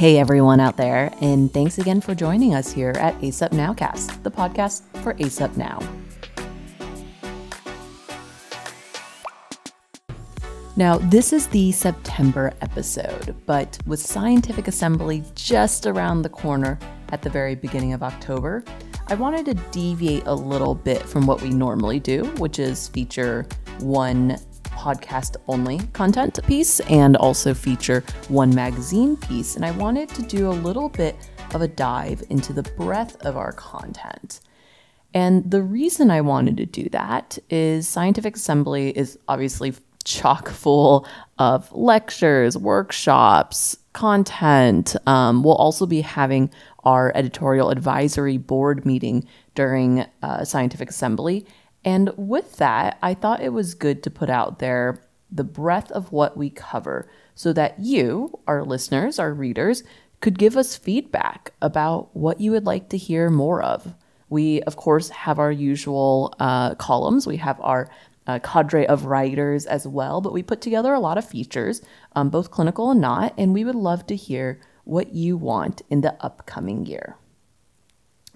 Hey everyone out there, and thanks again for joining us here at ACEP Nowcast, the podcast for ACEP Now. Now, this is the September episode, but with Scientific Assembly just around the corner at the very beginning of October, I wanted to deviate a little bit from what we normally do, which is feature one podcast only content piece and also feature one magazine piece. And I wanted to do a little bit of a dive into the breadth of our content. And the reason I wanted to do that is Scientific Assembly is obviously chock full of lectures, workshops, content. Um, we'll also be having our editorial advisory board meeting during uh, Scientific Assembly. And with that, I thought it was good to put out there the breadth of what we cover so that you, our listeners, our readers, could give us feedback about what you would like to hear more of. We, of course, have our usual uh, columns. We have our uh, cadre of writers as well, but we put together a lot of features, um, both clinical and not, and we would love to hear what you want in the upcoming year.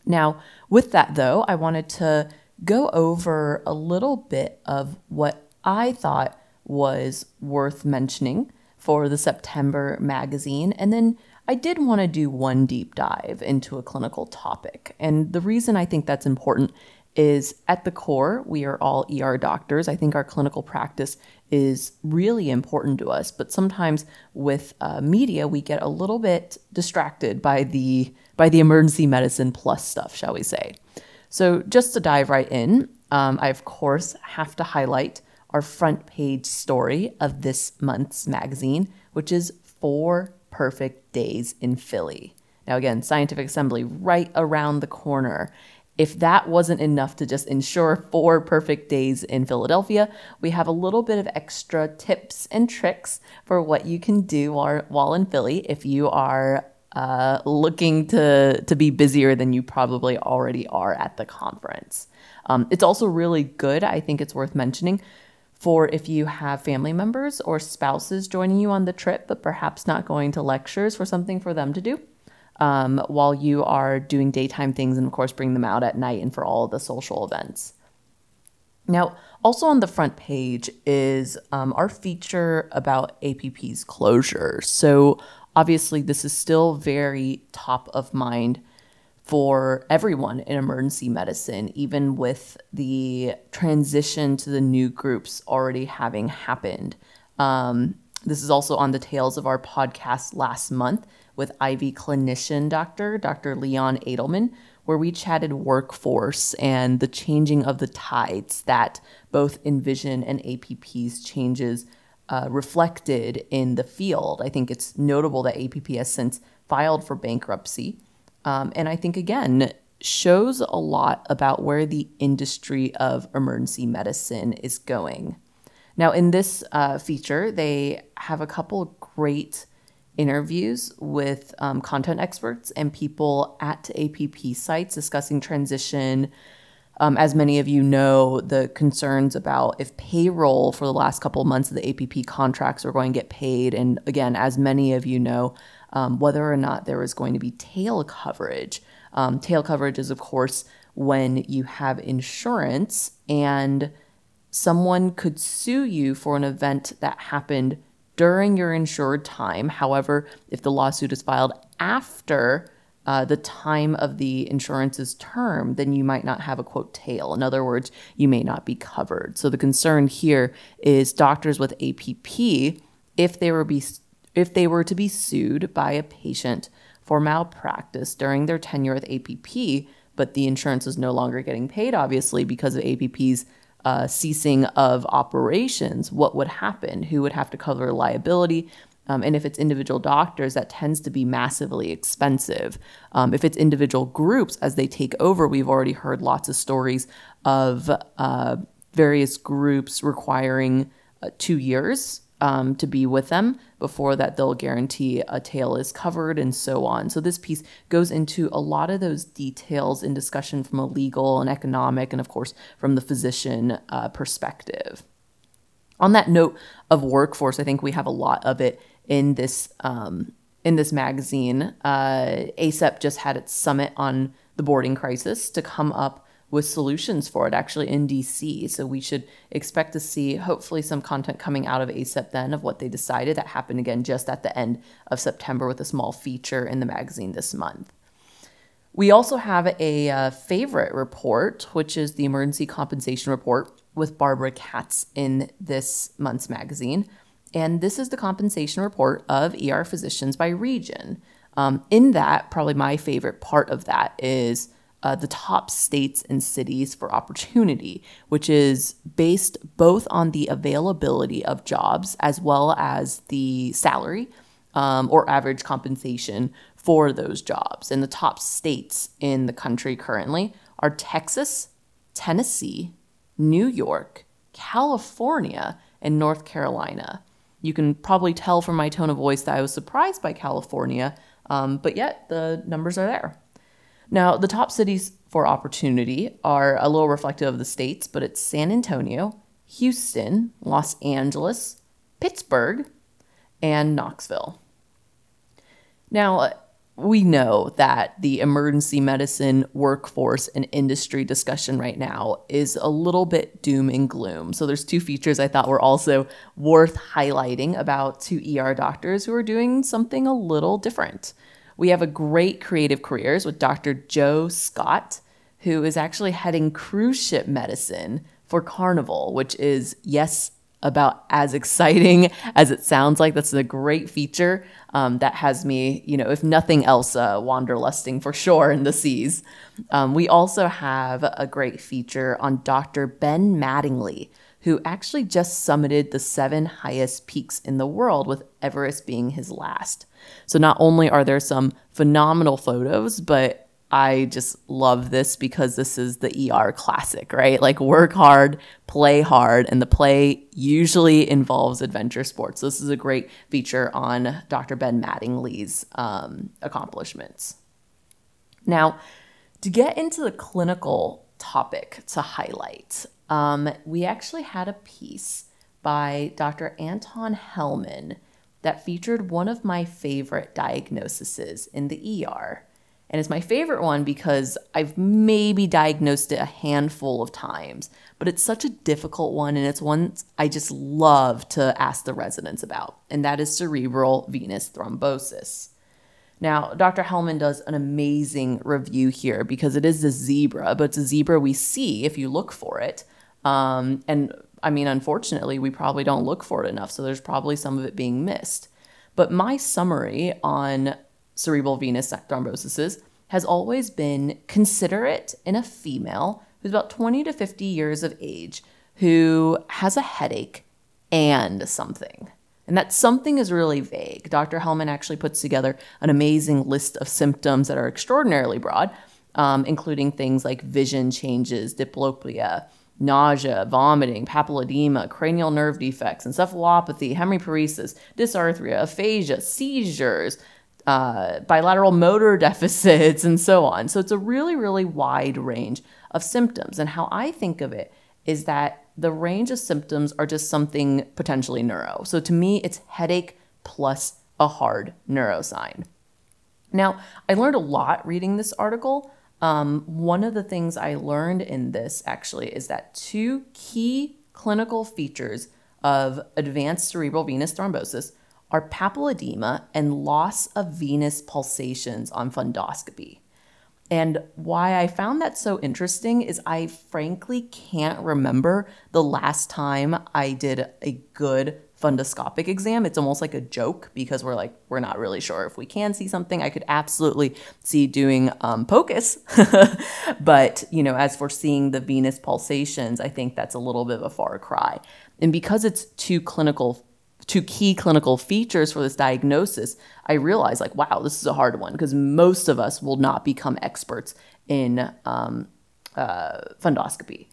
Now, with that though, I wanted to go over a little bit of what I thought was worth mentioning for the September magazine. And then I did want to do one deep dive into a clinical topic. And the reason I think that's important is at the core, we are all ER doctors. I think our clinical practice is really important to us, but sometimes with uh, media, we get a little bit distracted by the by the emergency medicine plus stuff, shall we say? So, just to dive right in, um, I of course have to highlight our front page story of this month's magazine, which is Four Perfect Days in Philly. Now, again, Scientific Assembly right around the corner. If that wasn't enough to just ensure four perfect days in Philadelphia, we have a little bit of extra tips and tricks for what you can do while, while in Philly if you are uh, looking to to be busier than you probably already are at the conference. Um, it's also really good. I think it's worth mentioning for if you have family members or spouses joining you on the trip, but perhaps not going to lectures for something for them to do. Um, while you are doing daytime things, and of course, bring them out at night and for all the social events. Now, also on the front page is um, our feature about APP's closure. So, obviously, this is still very top of mind for everyone in emergency medicine, even with the transition to the new groups already having happened. Um, this is also on the tails of our podcast last month with Ivy clinician doctor, Dr. Leon Adelman, where we chatted workforce and the changing of the tides that both Envision and APP's changes uh, reflected in the field. I think it's notable that APP has since filed for bankruptcy. Um, and I think, again, shows a lot about where the industry of emergency medicine is going. Now, in this uh, feature, they have a couple great interviews with um, content experts and people at APP sites discussing transition, um, as many of you know, the concerns about if payroll for the last couple of months of the APP contracts are going to get paid. And again, as many of you know, um, whether or not there is going to be tail coverage. Um, tail coverage is, of course, when you have insurance and someone could sue you for an event that happened during your insured time. However, if the lawsuit is filed after uh, the time of the insurance's term, then you might not have a quote tail. In other words, you may not be covered. So the concern here is doctors with APP, if they were be if they were to be sued by a patient for malpractice during their tenure with APP, but the insurance is no longer getting paid, obviously because of APP's uh, ceasing of operations, what would happen? Who would have to cover liability? Um, and if it's individual doctors, that tends to be massively expensive. Um, if it's individual groups, as they take over, we've already heard lots of stories of uh, various groups requiring uh, two years um, to be with them before that they'll guarantee a tail is covered and so on. So this piece goes into a lot of those details in discussion from a legal and economic and of course from the physician uh, perspective. On that note of workforce, I think we have a lot of it in this um, in this magazine, uh, ACEP just had its summit on the boarding crisis to come up with solutions for it actually in DC. So we should expect to see hopefully some content coming out of ACEP then of what they decided. That happened again just at the end of September with a small feature in the magazine this month. We also have a uh, favorite report, which is the Emergency Compensation Report with Barbara Katz in this month's magazine. And this is the compensation report of ER physicians by region. Um, in that, probably my favorite part of that is uh, the top states and cities for opportunity, which is based both on the availability of jobs as well as the salary um, or average compensation for those jobs. And the top states in the country currently are Texas, Tennessee, New York, California, and North Carolina. You can probably tell from my tone of voice that I was surprised by California, um, but yet the numbers are there. Now, the top cities for opportunity are a little reflective of the states, but it's San Antonio, Houston, Los Angeles, Pittsburgh, and Knoxville. Now, we know that the emergency medicine workforce and industry discussion right now is a little bit doom and gloom. So there's two features I thought were also worth highlighting about two ER doctors who are doing something a little different. We have a great creative careers with Dr. Joe Scott, who is actually heading cruise ship medicine for Carnival, which is yes, about as exciting as it sounds like. That's a great feature um, that has me, you know, if nothing else, uh, wanderlusting for sure in the seas. Um, we also have a great feature on Dr. Ben Mattingly, who actually just summited the seven highest peaks in the world, with Everest being his last. So not only are there some phenomenal photos, but I just love this because this is the ER classic, right? Like work hard, play hard, and the play usually involves adventure sports. So this is a great feature on Dr. Ben Mattingly's um, accomplishments. Now, to get into the clinical topic to highlight, um, we actually had a piece by Dr. Anton Helman that featured one of my favorite diagnoses in the ER and it's my favorite one because I've maybe diagnosed it a handful of times, but it's such a difficult one and it's one I just love to ask the residents about, and that is cerebral venous thrombosis. Now, Dr. Helman does an amazing review here because it is a zebra, but it's a zebra we see if you look for it. Um, and I mean, unfortunately, we probably don't look for it enough, so there's probably some of it being missed. But my summary on cerebral venous thrombosis has always been considerate in a female who's about 20 to 50 years of age who has a headache and something. And that something is really vague. Dr. Helman actually puts together an amazing list of symptoms that are extraordinarily broad, um, including things like vision changes, diplopia, nausea, vomiting, papilledema, cranial nerve defects, encephalopathy, hemiparesis, dysarthria, aphasia, seizures, uh, bilateral motor deficits, and so on. So it's a really, really wide range of symptoms. And how I think of it is that the range of symptoms are just something potentially neuro. So to me, it's headache plus a hard neuro sign. Now, I learned a lot reading this article. Um, one of the things I learned in this actually is that two key clinical features of advanced cerebral venous thrombosis are papilledema and loss of venous pulsations on fundoscopy. And why I found that so interesting is I frankly can't remember the last time I did a good fundoscopic exam. It's almost like a joke because we're like, we're not really sure if we can see something. I could absolutely see doing um, POCUS. but, you know, as for seeing the venous pulsations, I think that's a little bit of a far cry. And because it's two clinical two key clinical features for this diagnosis, I realized like, wow, this is a hard one because most of us will not become experts in um, uh, fundoscopy.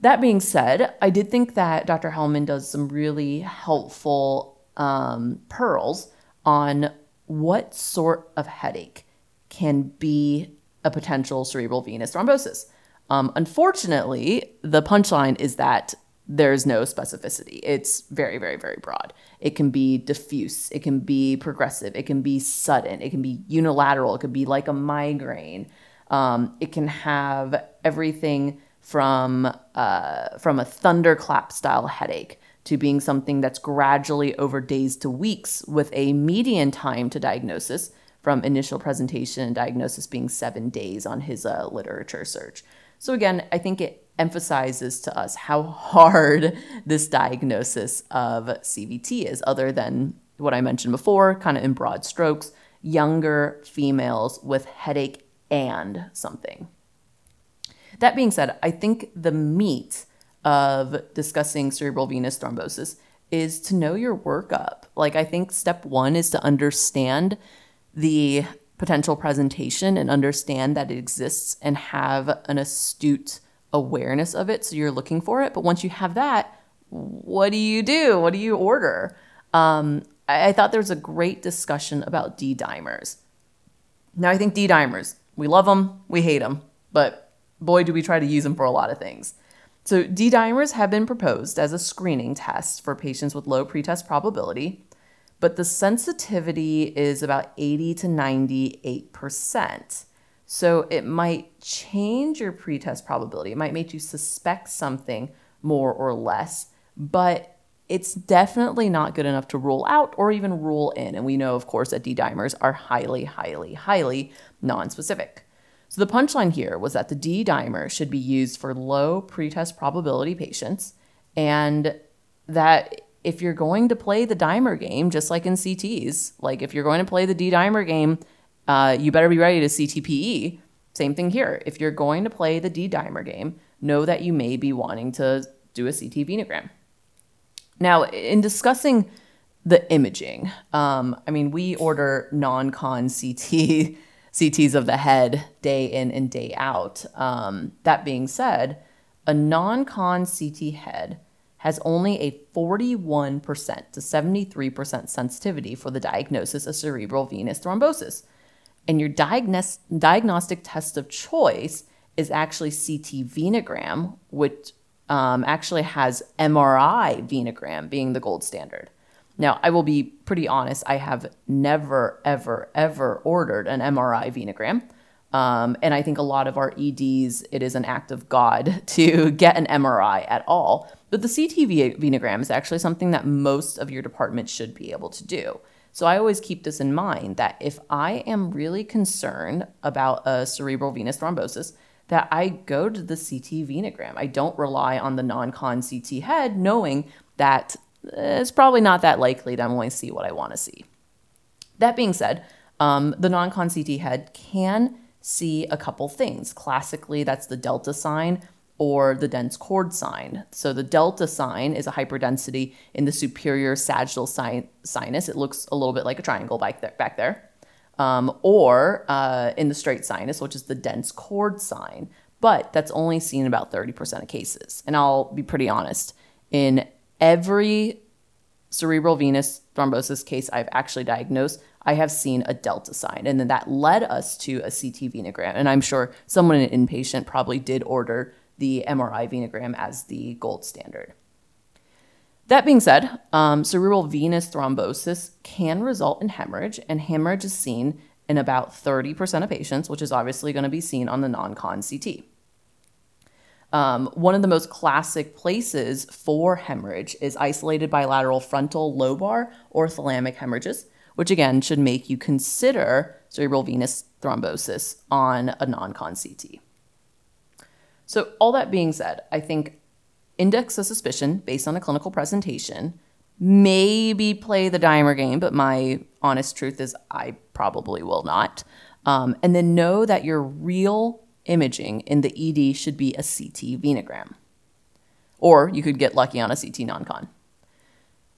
That being said, I did think that Dr. Helman does some really helpful um, pearls on what sort of headache can be a potential cerebral venous thrombosis. Um, unfortunately, the punchline is that there's no specificity. It's very, very, very broad. It can be diffuse, it can be progressive, it can be sudden, it can be unilateral, it could be like a migraine. Um, it can have everything from uh, from a thunderclap style headache to being something that's gradually over days to weeks with a median time to diagnosis from initial presentation and diagnosis being seven days on his uh, literature search. So, again, I think it emphasizes to us how hard this diagnosis of CVT is, other than what I mentioned before, kind of in broad strokes, younger females with headache and something. That being said, I think the meat of discussing cerebral venous thrombosis is to know your workup. Like, I think step one is to understand the potential presentation and understand that it exists and have an astute awareness of it. So you're looking for it. But once you have that, what do you do? What do you order? Um, I, I thought there was a great discussion about D dimers. Now, I think D dimers, we love them, we hate them, but boy, do we try to use them for a lot of things. So, D dimers have been proposed as a screening test for patients with low pretest probability, but the sensitivity is about 80 to 98%. So, it might change your pretest probability. It might make you suspect something more or less, but it's definitely not good enough to rule out or even rule in. And we know, of course, that D dimers are highly, highly, highly non-specific. So the punchline here was that the D dimer should be used for low pretest probability patients, and that if you're going to play the dimer game, just like in CTs, like if you're going to play the D dimer game, uh, you better be ready to CTPE. Same thing here. If you're going to play the D dimer game, know that you may be wanting to do a CT venogram. Now, in discussing the imaging, um, I mean, we order non con CT CTs of the head day in and day out. Um, that being said, a non con CT head has only a 41% to 73% sensitivity for the diagnosis of cerebral venous thrombosis. And your diagnos- diagnostic test of choice is actually CT venogram, which um, actually has MRI venogram being the gold standard. Now, I will be pretty honest, I have never, ever, ever ordered an MRI venogram. Um, and I think a lot of our EDs, it is an act of God to get an MRI at all. But the CT venogram is actually something that most of your department should be able to do. So I always keep this in mind that if I am really concerned about a cerebral venous thrombosis, that I go to the CT venogram. I don't rely on the non con CT head, knowing that it's probably not that likely that I'm going to see what I want to see. That being said, um, the non con CT head can see a couple things. Classically, that's the delta sign or the dense cord sign. So the delta sign is a hyperdensity in the superior sagittal sinus. It looks a little bit like a triangle back there. Back there. Um, or uh, in the straight sinus, which is the dense cord sign. But that's only seen about 30% of cases. And I'll be pretty honest, in every cerebral venous thrombosis case I've actually diagnosed, I have seen a delta sign. And then that led us to a CT venogram. And I'm sure someone in an inpatient probably did order the MRI venogram as the gold standard. That being said, um, cerebral venous thrombosis can result in hemorrhage, and hemorrhage is seen in about 30% of patients, which is obviously going to be seen on the non con CT. Um, one of the most classic places for hemorrhage is isolated bilateral frontal lobar or thalamic hemorrhages, which again should make you consider cerebral venous thrombosis on a non con CT. So, all that being said, I think index of suspicion based on a clinical presentation, maybe play the dimer game, but my honest truth is I probably will not. Um, and then know that your real imaging in the ED should be a CT venogram. Or you could get lucky on a CT non con.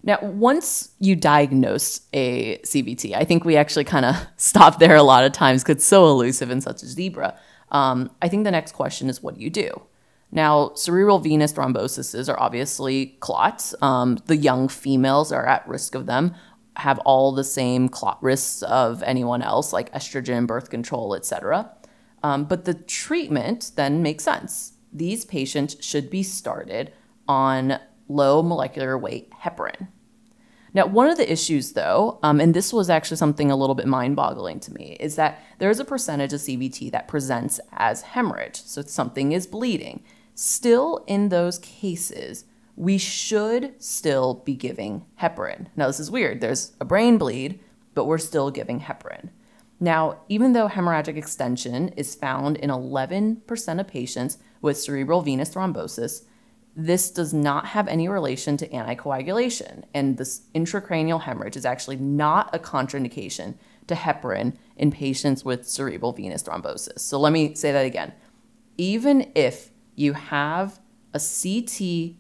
Now, once you diagnose a CVT, I think we actually kind of stop there a lot of times because it's so elusive and such a zebra. Um, I think the next question is what do you do? Now, cerebral venous thromboses are obviously clots. Um, the young females are at risk of them, have all the same clot risks of anyone else, like estrogen, birth control, etc. Um, but the treatment then makes sense. These patients should be started on low molecular weight heparin. Now, one of the issues, though, um, and this was actually something a little bit mind boggling to me, is that there is a percentage of CVT that presents as hemorrhage. So something is bleeding. Still, in those cases, we should still be giving heparin. Now, this is weird. There's a brain bleed, but we're still giving heparin. Now, even though hemorrhagic extension is found in 11% of patients with cerebral venous thrombosis, this does not have any relation to anticoagulation, and this intracranial hemorrhage is actually not a contraindication to heparin in patients with cerebral venous thrombosis. So let me say that again. Even if you have a CT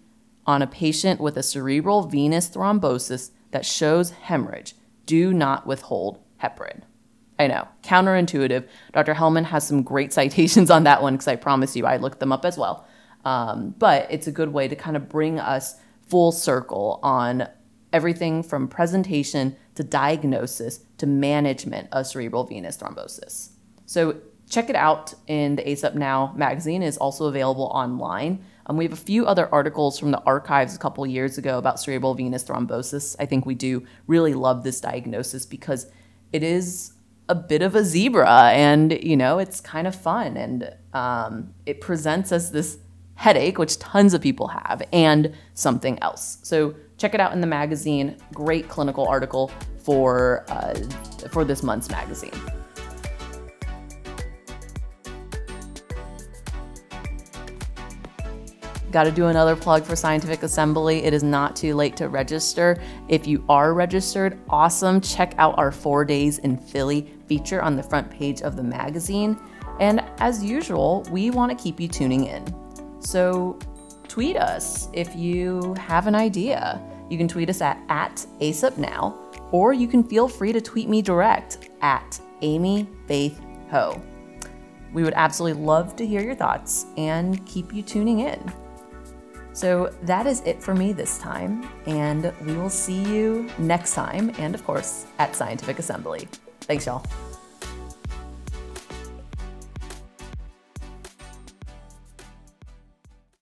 on a patient with a cerebral venous thrombosis that shows hemorrhage, do not withhold heparin. I know, counterintuitive. Dr. Helman has some great citations on that one because I promise you I looked them up as well. Um, but it's a good way to kind of bring us full circle on everything from presentation to diagnosis to management of cerebral venous thrombosis. So check it out in the ACEP Now magazine is also available online. Um, we have a few other articles from the archives a couple years ago about cerebral venous thrombosis. I think we do really love this diagnosis because it is a bit of a zebra and you know it's kind of fun and um, it presents as this headache, which tons of people have, and something else. So check it out in the magazine. Great clinical article for uh, for this month's magazine. Got to do another plug for Scientific Assembly. It is not too late to register. If you are registered, awesome. Check out our four days in Philly feature on the front page of the magazine. And as usual, we want to keep you tuning in. So tweet us if you have an idea. You can tweet us at, at ACEPNow, or you can feel free to tweet me direct at Amy Faith Ho. We would absolutely love to hear your thoughts and keep you tuning in. So that is it for me this time, and we will see you next time, and of course, at Scientific Assembly. Thanks, y'all.